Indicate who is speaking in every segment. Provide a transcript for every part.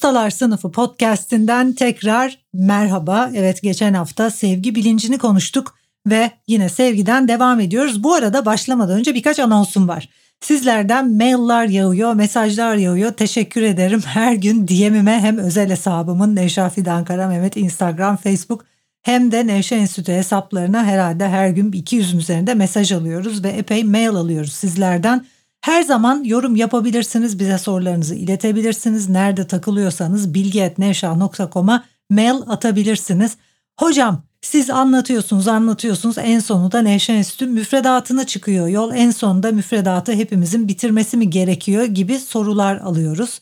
Speaker 1: Ustalar Sınıfı podcast'inden tekrar merhaba. Evet geçen hafta sevgi bilincini konuştuk ve yine sevgiden devam ediyoruz. Bu arada başlamadan önce birkaç anonsum var. Sizlerden mailler yağıyor, mesajlar yağıyor. Teşekkür ederim. Her gün DM'ime hem özel hesabımın Nevşafid Ankara Mehmet Instagram, Facebook hem de Nevşe Enstitü hesaplarına herhalde her gün 200'ün üzerinde mesaj alıyoruz ve epey mail alıyoruz sizlerden. Her zaman yorum yapabilirsiniz, bize sorularınızı iletebilirsiniz. Nerede takılıyorsanız bilgi.nevşah.com'a mail atabilirsiniz. Hocam siz anlatıyorsunuz anlatıyorsunuz en sonunda Nevşehir Enstitü müfredatına çıkıyor yol. En sonunda müfredatı hepimizin bitirmesi mi gerekiyor gibi sorular alıyoruz.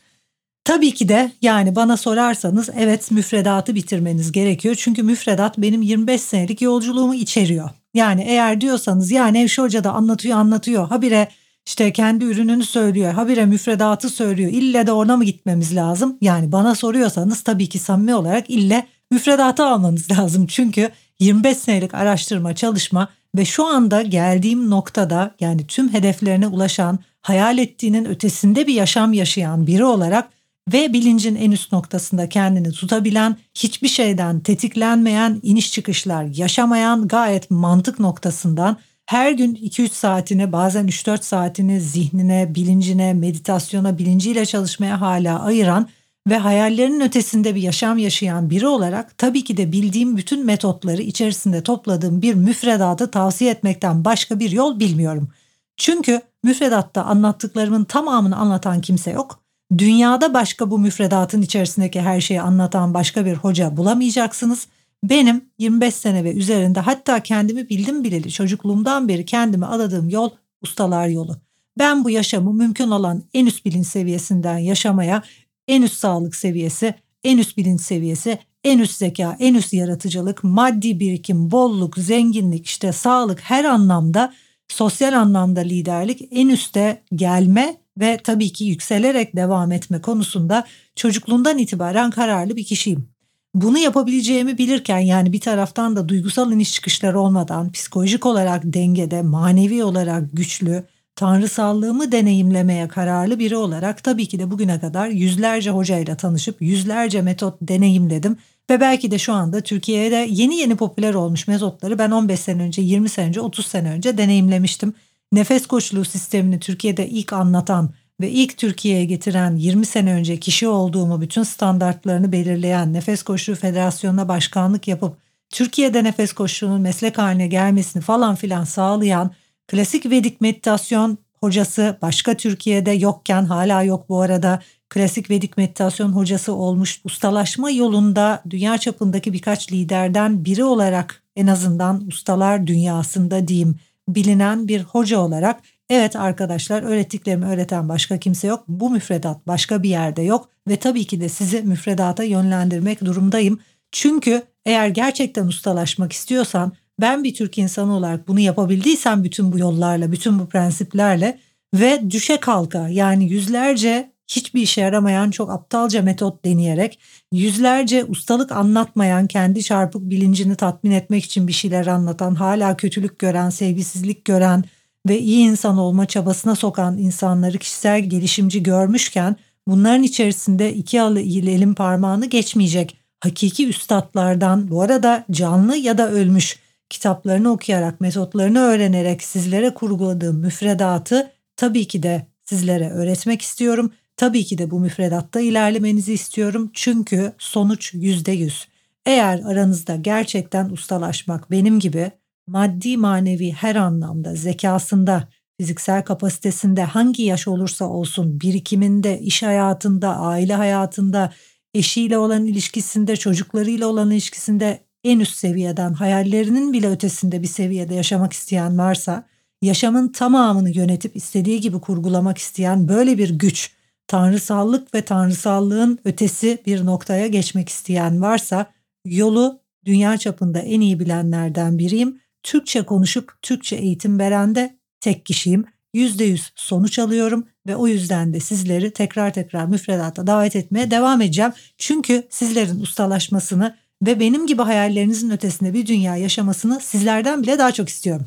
Speaker 1: Tabii ki de yani bana sorarsanız evet müfredatı bitirmeniz gerekiyor. Çünkü müfredat benim 25 senelik yolculuğumu içeriyor. Yani eğer diyorsanız ya Nevşehir Hoca da anlatıyor anlatıyor habire işte kendi ürününü söylüyor habire müfredatı söylüyor ille de ona mı gitmemiz lazım? Yani bana soruyorsanız tabii ki samimi olarak ille müfredatı almanız lazım. Çünkü 25 senelik araştırma, çalışma ve şu anda geldiğim noktada yani tüm hedeflerine ulaşan, hayal ettiğinin ötesinde bir yaşam yaşayan biri olarak ve bilincin en üst noktasında kendini tutabilen, hiçbir şeyden tetiklenmeyen, iniş çıkışlar yaşamayan, gayet mantık noktasından her gün 2-3 saatini bazen 3-4 saatini zihnine, bilincine, meditasyona, bilinciyle çalışmaya hala ayıran ve hayallerinin ötesinde bir yaşam yaşayan biri olarak tabii ki de bildiğim bütün metotları içerisinde topladığım bir müfredatı tavsiye etmekten başka bir yol bilmiyorum. Çünkü müfredatta anlattıklarımın tamamını anlatan kimse yok. Dünyada başka bu müfredatın içerisindeki her şeyi anlatan başka bir hoca bulamayacaksınız. Benim 25 sene ve üzerinde hatta kendimi bildim bileli çocukluğumdan beri kendimi adadığım yol ustalar yolu. Ben bu yaşamı mümkün olan en üst bilinç seviyesinden yaşamaya en üst sağlık seviyesi, en üst bilinç seviyesi, en üst zeka, en üst yaratıcılık, maddi birikim, bolluk, zenginlik, işte sağlık her anlamda, sosyal anlamda liderlik en üste gelme ve tabii ki yükselerek devam etme konusunda çocukluğundan itibaren kararlı bir kişiyim. Bunu yapabileceğimi bilirken yani bir taraftan da duygusal iniş çıkışlar olmadan psikolojik olarak dengede, manevi olarak güçlü, tanrısallığımı deneyimlemeye kararlı biri olarak tabii ki de bugüne kadar yüzlerce hocayla tanışıp yüzlerce metot deneyimledim ve belki de şu anda Türkiye'de yeni yeni popüler olmuş metotları ben 15 sene önce, 20 sene önce, 30 sene önce deneyimlemiştim. Nefes koçluğu sistemini Türkiye'de ilk anlatan ve ilk Türkiye'ye getiren 20 sene önce kişi olduğumu bütün standartlarını belirleyen Nefes Koçluğu Federasyonu'na başkanlık yapıp Türkiye'de nefes koçluğunun meslek haline gelmesini falan filan sağlayan Klasik Vedik meditasyon hocası başka Türkiye'de yokken hala yok bu arada. Klasik Vedik meditasyon hocası olmuş ustalaşma yolunda dünya çapındaki birkaç liderden biri olarak en azından ustalar dünyasında diyeyim bilinen bir hoca olarak evet arkadaşlar öğrettiklerimi öğreten başka kimse yok. Bu müfredat başka bir yerde yok ve tabii ki de sizi müfredata yönlendirmek durumdayım. Çünkü eğer gerçekten ustalaşmak istiyorsan ben bir Türk insanı olarak bunu yapabildiysem bütün bu yollarla, bütün bu prensiplerle ve düşe kalka yani yüzlerce hiçbir işe yaramayan çok aptalca metot deneyerek yüzlerce ustalık anlatmayan kendi çarpık bilincini tatmin etmek için bir şeyler anlatan hala kötülük gören sevgisizlik gören ve iyi insan olma çabasına sokan insanları kişisel gelişimci görmüşken bunların içerisinde iki elin parmağını geçmeyecek hakiki üstadlardan bu arada canlı ya da ölmüş kitaplarını okuyarak, metotlarını öğrenerek sizlere kurguladığım müfredatı tabii ki de sizlere öğretmek istiyorum. Tabii ki de bu müfredatta ilerlemenizi istiyorum çünkü sonuç yüzde yüz. Eğer aranızda gerçekten ustalaşmak benim gibi maddi manevi her anlamda zekasında, fiziksel kapasitesinde hangi yaş olursa olsun birikiminde, iş hayatında, aile hayatında, eşiyle olan ilişkisinde, çocuklarıyla olan ilişkisinde en üst seviyeden hayallerinin bile ötesinde bir seviyede yaşamak isteyen varsa yaşamın tamamını yönetip istediği gibi kurgulamak isteyen böyle bir güç, tanrısallık ve tanrısallığın ötesi bir noktaya geçmek isteyen varsa yolu dünya çapında en iyi bilenlerden biriyim. Türkçe konuşup Türkçe eğitim veren de tek kişiyim. %100 sonuç alıyorum ve o yüzden de sizleri tekrar tekrar müfredata davet etmeye devam edeceğim. Çünkü sizlerin ustalaşmasını ve benim gibi hayallerinizin ötesinde bir dünya yaşamasını sizlerden bile daha çok istiyorum.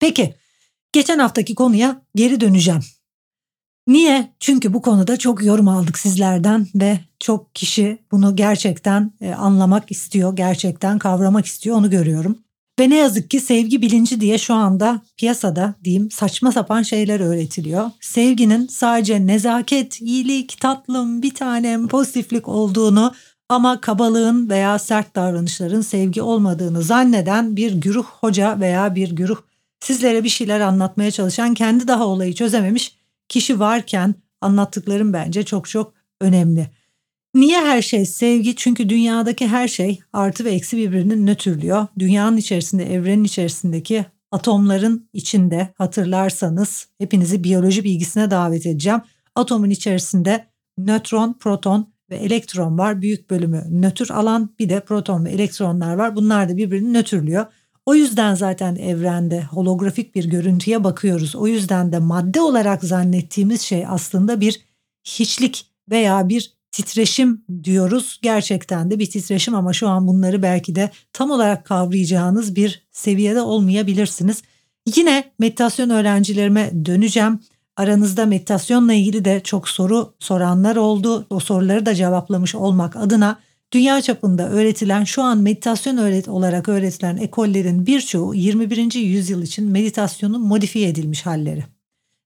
Speaker 1: Peki, geçen haftaki konuya geri döneceğim. Niye? Çünkü bu konuda çok yorum aldık sizlerden ve çok kişi bunu gerçekten e, anlamak istiyor, gerçekten kavramak istiyor onu görüyorum. Ve ne yazık ki sevgi bilinci diye şu anda piyasada diyeyim saçma sapan şeyler öğretiliyor. Sevginin sadece nezaket, iyilik, tatlım, bir tanem, pozitiflik olduğunu ama kabalığın veya sert davranışların sevgi olmadığını zanneden bir güruh hoca veya bir güruh sizlere bir şeyler anlatmaya çalışan kendi daha olayı çözememiş kişi varken anlattıklarım bence çok çok önemli. Niye her şey sevgi? Çünkü dünyadaki her şey artı ve eksi birbirini nötrlüyor. Dünyanın içerisinde, evrenin içerisindeki atomların içinde hatırlarsanız hepinizi biyoloji bilgisine davet edeceğim. Atomun içerisinde nötron, proton ve elektron var. Büyük bölümü nötr alan bir de proton ve elektronlar var. Bunlar da birbirini nötrlüyor. O yüzden zaten evrende holografik bir görüntüye bakıyoruz. O yüzden de madde olarak zannettiğimiz şey aslında bir hiçlik veya bir titreşim diyoruz. Gerçekten de bir titreşim ama şu an bunları belki de tam olarak kavrayacağınız bir seviyede olmayabilirsiniz. Yine meditasyon öğrencilerime döneceğim. Aranızda meditasyonla ilgili de çok soru soranlar oldu. O soruları da cevaplamış olmak adına dünya çapında öğretilen şu an meditasyon öğret olarak öğretilen ekollerin birçoğu 21. yüzyıl için meditasyonun modifiye edilmiş halleri.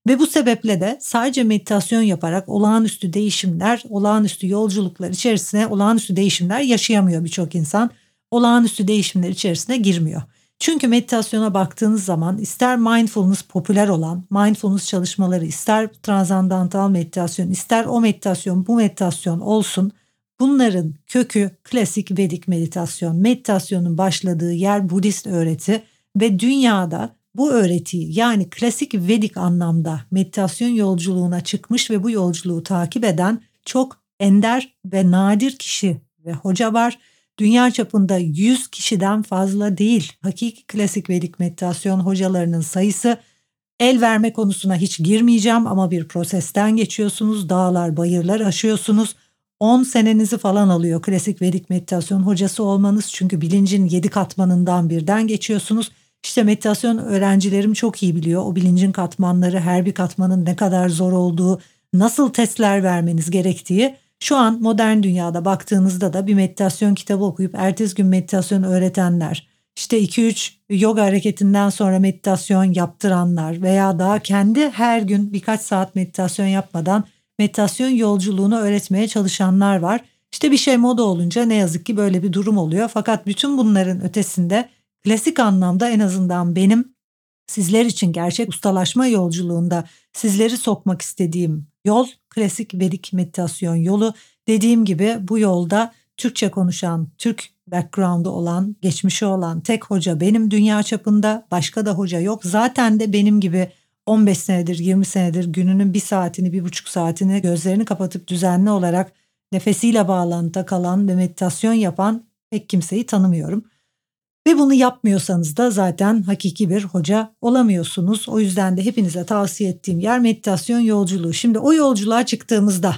Speaker 1: Ve bu sebeple de sadece meditasyon yaparak olağanüstü değişimler, olağanüstü yolculuklar içerisine olağanüstü değişimler yaşayamıyor birçok insan. Olağanüstü değişimler içerisine girmiyor. Çünkü meditasyona baktığınız zaman ister mindfulness popüler olan mindfulness çalışmaları ister transandantal meditasyon ister o meditasyon bu meditasyon olsun bunların kökü klasik Vedik meditasyon. Meditasyonun başladığı yer Budist öğreti ve dünyada bu öğretiyi yani klasik Vedik anlamda meditasyon yolculuğuna çıkmış ve bu yolculuğu takip eden çok ender ve nadir kişi ve hoca var. Dünya çapında 100 kişiden fazla değil. Hakiki klasik Vedik meditasyon hocalarının sayısı el verme konusuna hiç girmeyeceğim ama bir prosesten geçiyorsunuz. Dağlar, bayırlar aşıyorsunuz. 10 senenizi falan alıyor klasik Vedik meditasyon hocası olmanız. Çünkü bilincin 7 katmanından birden geçiyorsunuz. İşte meditasyon öğrencilerim çok iyi biliyor. O bilincin katmanları, her bir katmanın ne kadar zor olduğu, nasıl testler vermeniz gerektiği. Şu an modern dünyada baktığınızda da bir meditasyon kitabı okuyup ertesi gün meditasyon öğretenler, işte 2-3 yoga hareketinden sonra meditasyon yaptıranlar veya daha kendi her gün birkaç saat meditasyon yapmadan meditasyon yolculuğunu öğretmeye çalışanlar var. İşte bir şey moda olunca ne yazık ki böyle bir durum oluyor. Fakat bütün bunların ötesinde klasik anlamda en azından benim sizler için gerçek ustalaşma yolculuğunda sizleri sokmak istediğim yol klasik Vedik meditasyon yolu. Dediğim gibi bu yolda Türkçe konuşan, Türk background'u olan, geçmişi olan tek hoca benim dünya çapında. Başka da hoca yok. Zaten de benim gibi 15 senedir, 20 senedir gününün bir saatini, bir buçuk saatini gözlerini kapatıp düzenli olarak nefesiyle bağlantıda kalan ve meditasyon yapan pek kimseyi tanımıyorum. Ve bunu yapmıyorsanız da zaten hakiki bir hoca olamıyorsunuz. O yüzden de hepinize tavsiye ettiğim yer meditasyon yolculuğu. Şimdi o yolculuğa çıktığımızda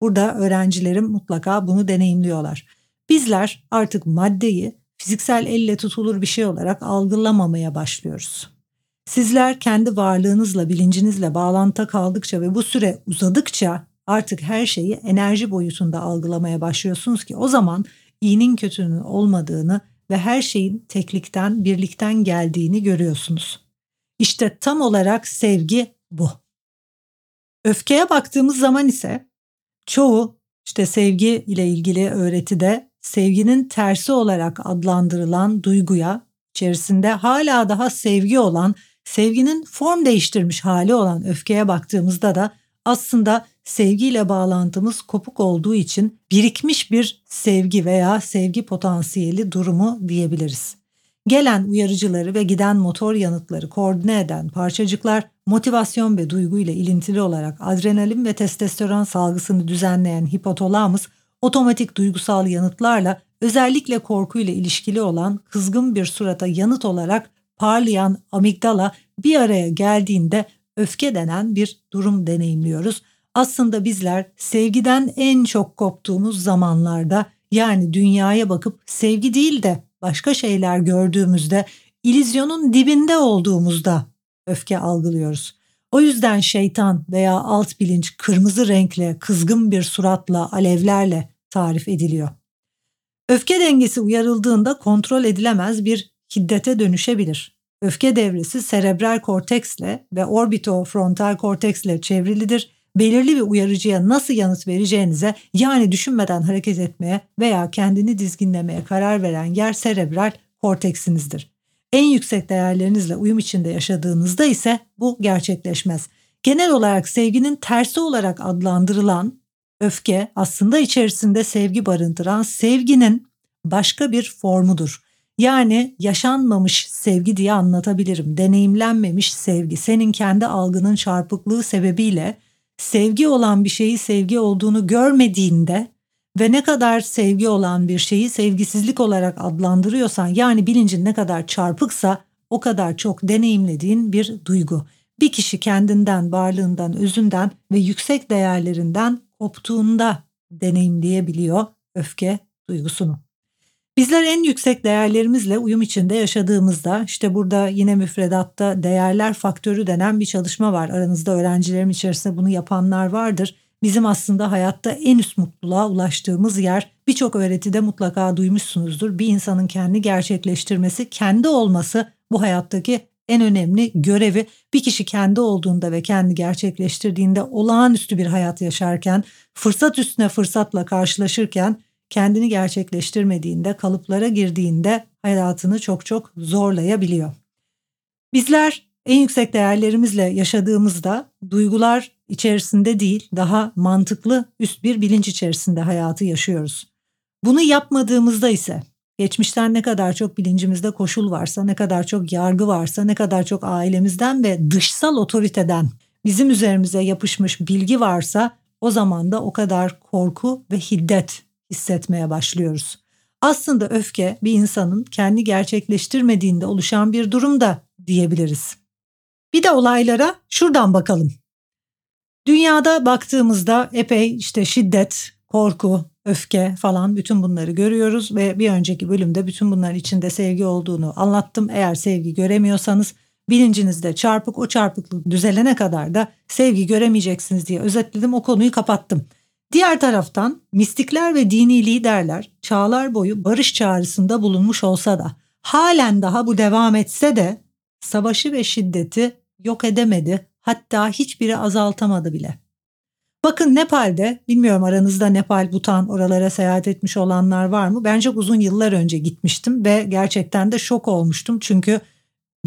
Speaker 1: burada öğrencilerim mutlaka bunu deneyimliyorlar. Bizler artık maddeyi fiziksel elle tutulur bir şey olarak algılamamaya başlıyoruz. Sizler kendi varlığınızla, bilincinizle bağlantı kaldıkça ve bu süre uzadıkça artık her şeyi enerji boyutunda algılamaya başlıyorsunuz ki o zaman iyinin kötünün olmadığını ve her şeyin teklikten, birlikten geldiğini görüyorsunuz. İşte tam olarak sevgi bu. Öfkeye baktığımız zaman ise çoğu işte sevgi ile ilgili öğretide sevginin tersi olarak adlandırılan duyguya içerisinde hala daha sevgi olan, sevginin form değiştirmiş hali olan öfkeye baktığımızda da aslında sevgiyle bağlantımız kopuk olduğu için birikmiş bir sevgi veya sevgi potansiyeli durumu diyebiliriz. Gelen uyarıcıları ve giden motor yanıtları koordine eden parçacıklar motivasyon ve duygu ile ilintili olarak adrenalin ve testosteron salgısını düzenleyen hipotalamus otomatik duygusal yanıtlarla özellikle korkuyla ilişkili olan kızgın bir surata yanıt olarak parlayan amigdala bir araya geldiğinde öfke denen bir durum deneyimliyoruz. Aslında bizler sevgiden en çok koptuğumuz zamanlarda yani dünyaya bakıp sevgi değil de başka şeyler gördüğümüzde ilizyonun dibinde olduğumuzda öfke algılıyoruz. O yüzden şeytan veya alt bilinç kırmızı renkle, kızgın bir suratla, alevlerle tarif ediliyor. Öfke dengesi uyarıldığında kontrol edilemez bir hiddete dönüşebilir. Öfke devresi serebral korteksle ve orbitofrontal korteksle çevrilidir. Belirli bir uyarıcıya nasıl yanıt vereceğinize yani düşünmeden hareket etmeye veya kendini dizginlemeye karar veren yer serebral korteksinizdir. En yüksek değerlerinizle uyum içinde yaşadığınızda ise bu gerçekleşmez. Genel olarak sevginin tersi olarak adlandırılan öfke aslında içerisinde sevgi barındıran sevginin başka bir formudur. Yani yaşanmamış sevgi diye anlatabilirim. Deneyimlenmemiş sevgi. Senin kendi algının çarpıklığı sebebiyle sevgi olan bir şeyi sevgi olduğunu görmediğinde ve ne kadar sevgi olan bir şeyi sevgisizlik olarak adlandırıyorsan yani bilincin ne kadar çarpıksa o kadar çok deneyimlediğin bir duygu. Bir kişi kendinden, varlığından, özünden ve yüksek değerlerinden koptuğunda deneyimleyebiliyor öfke duygusunu. Bizler en yüksek değerlerimizle uyum içinde yaşadığımızda işte burada yine müfredatta değerler faktörü denen bir çalışma var. Aranızda öğrencilerim içerisinde bunu yapanlar vardır. Bizim aslında hayatta en üst mutluluğa ulaştığımız yer birçok öğretide mutlaka duymuşsunuzdur. Bir insanın kendi gerçekleştirmesi, kendi olması bu hayattaki en önemli görevi bir kişi kendi olduğunda ve kendi gerçekleştirdiğinde olağanüstü bir hayat yaşarken, fırsat üstüne fırsatla karşılaşırken kendini gerçekleştirmediğinde, kalıplara girdiğinde hayatını çok çok zorlayabiliyor. Bizler en yüksek değerlerimizle yaşadığımızda duygular içerisinde değil, daha mantıklı üst bir bilinç içerisinde hayatı yaşıyoruz. Bunu yapmadığımızda ise geçmişten ne kadar çok bilincimizde koşul varsa, ne kadar çok yargı varsa, ne kadar çok ailemizden ve dışsal otoriteden bizim üzerimize yapışmış bilgi varsa o zaman da o kadar korku ve hiddet hissetmeye başlıyoruz. Aslında öfke bir insanın kendi gerçekleştirmediğinde oluşan bir durum da diyebiliriz. Bir de olaylara şuradan bakalım. Dünyada baktığımızda epey işte şiddet, korku, öfke falan bütün bunları görüyoruz ve bir önceki bölümde bütün bunların içinde sevgi olduğunu anlattım. Eğer sevgi göremiyorsanız bilincinizde çarpık o çarpıklık düzelene kadar da sevgi göremeyeceksiniz diye özetledim o konuyu kapattım. Diğer taraftan mistikler ve dini liderler çağlar boyu barış çağrısında bulunmuş olsa da halen daha bu devam etse de savaşı ve şiddeti yok edemedi hatta hiçbiri azaltamadı bile. Bakın Nepal'de bilmiyorum aranızda Nepal, Butan oralara seyahat etmiş olanlar var mı? Ben çok uzun yıllar önce gitmiştim ve gerçekten de şok olmuştum. Çünkü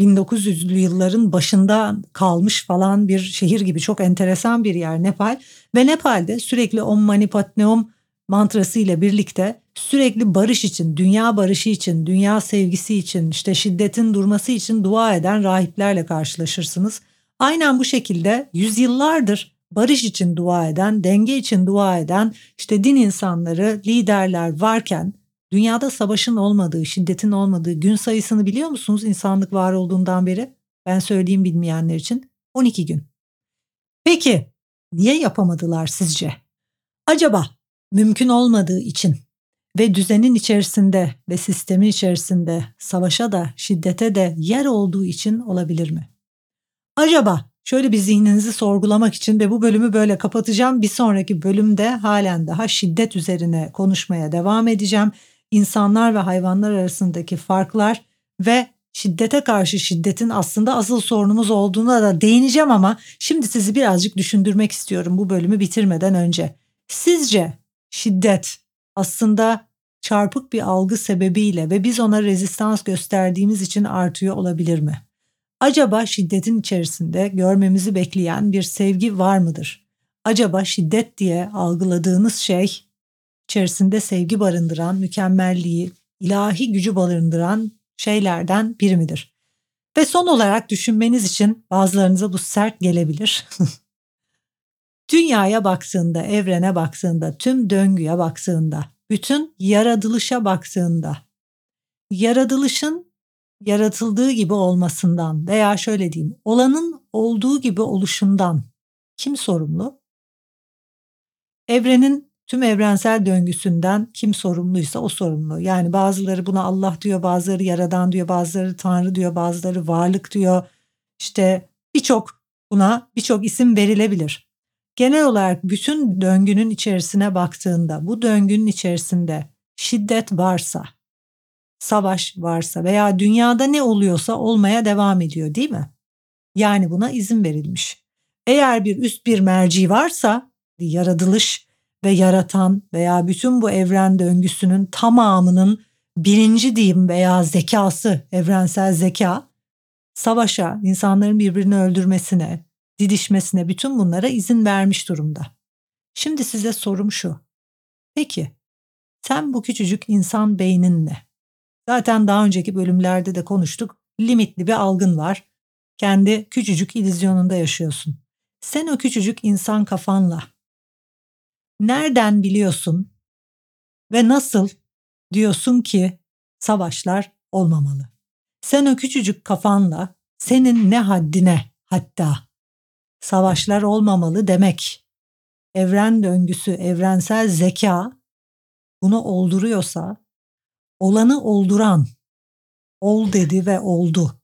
Speaker 1: 1900'lü yılların başında kalmış falan bir şehir gibi çok enteresan bir yer Nepal. Ve Nepal'de sürekli Om Mani Padme Hum mantrası ile birlikte sürekli barış için, dünya barışı için, dünya sevgisi için, işte şiddetin durması için dua eden rahiplerle karşılaşırsınız. Aynen bu şekilde yüzyıllardır barış için dua eden, denge için dua eden işte din insanları, liderler varken dünyada savaşın olmadığı, şiddetin olmadığı gün sayısını biliyor musunuz insanlık var olduğundan beri? Ben söyleyeyim bilmeyenler için 12 gün. Peki niye yapamadılar sizce? Acaba mümkün olmadığı için ve düzenin içerisinde ve sistemin içerisinde savaşa da şiddete de yer olduğu için olabilir mi? Acaba Şöyle bir zihninizi sorgulamak için ve bu bölümü böyle kapatacağım. Bir sonraki bölümde halen daha şiddet üzerine konuşmaya devam edeceğim. İnsanlar ve hayvanlar arasındaki farklar ve şiddete karşı şiddetin aslında asıl sorunumuz olduğuna da değineceğim ama şimdi sizi birazcık düşündürmek istiyorum bu bölümü bitirmeden önce. Sizce şiddet aslında çarpık bir algı sebebiyle ve biz ona rezistans gösterdiğimiz için artıyor olabilir mi? Acaba şiddetin içerisinde görmemizi bekleyen bir sevgi var mıdır? Acaba şiddet diye algıladığınız şey içerisinde sevgi barındıran, mükemmelliği, ilahi gücü barındıran şeylerden biri midir? Ve son olarak düşünmeniz için bazılarınıza bu sert gelebilir. Dünyaya baktığında, evrene baktığında, tüm döngüye baktığında, bütün yaratılışa baktığında, yaratılışın yaratıldığı gibi olmasından veya şöyle diyeyim, olanın olduğu gibi oluşundan kim sorumlu? Evrenin tüm evrensel döngüsünden kim sorumluysa o sorumlu. Yani bazıları buna Allah diyor, bazıları yaradan diyor, bazıları Tanrı diyor, bazıları varlık diyor. İşte birçok buna birçok isim verilebilir. Genel olarak bütün döngünün içerisine baktığında bu döngünün içerisinde şiddet varsa, savaş varsa veya dünyada ne oluyorsa olmaya devam ediyor değil mi? Yani buna izin verilmiş. Eğer bir üst bir merci varsa yaratılış ve yaratan veya bütün bu evren döngüsünün tamamının bilinci diyeyim veya zekası, evrensel zeka savaşa, insanların birbirini öldürmesine, didişmesine bütün bunlara izin vermiş durumda. Şimdi size sorum şu. Peki sen bu küçücük insan beyninle zaten daha önceki bölümlerde de konuştuk limitli bir algın var. Kendi küçücük ilizyonunda yaşıyorsun. Sen o küçücük insan kafanla nereden biliyorsun ve nasıl diyorsun ki savaşlar olmamalı? Sen o küçücük kafanla senin ne haddine hatta savaşlar olmamalı demek. Evren döngüsü, evrensel zeka bunu olduruyorsa olanı olduran ol dedi ve oldu.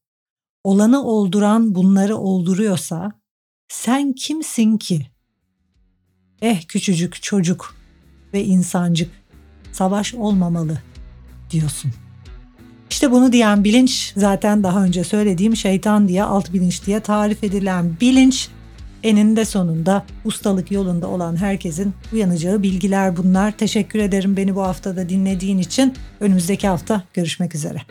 Speaker 1: Olanı olduran bunları olduruyorsa sen kimsin ki? Eh küçücük çocuk ve insancık savaş olmamalı diyorsun. İşte bunu diyen bilinç zaten daha önce söylediğim şeytan diye alt bilinç diye tarif edilen bilinç eninde sonunda ustalık yolunda olan herkesin uyanacağı bilgiler bunlar. Teşekkür ederim beni bu haftada dinlediğin için. Önümüzdeki hafta görüşmek üzere.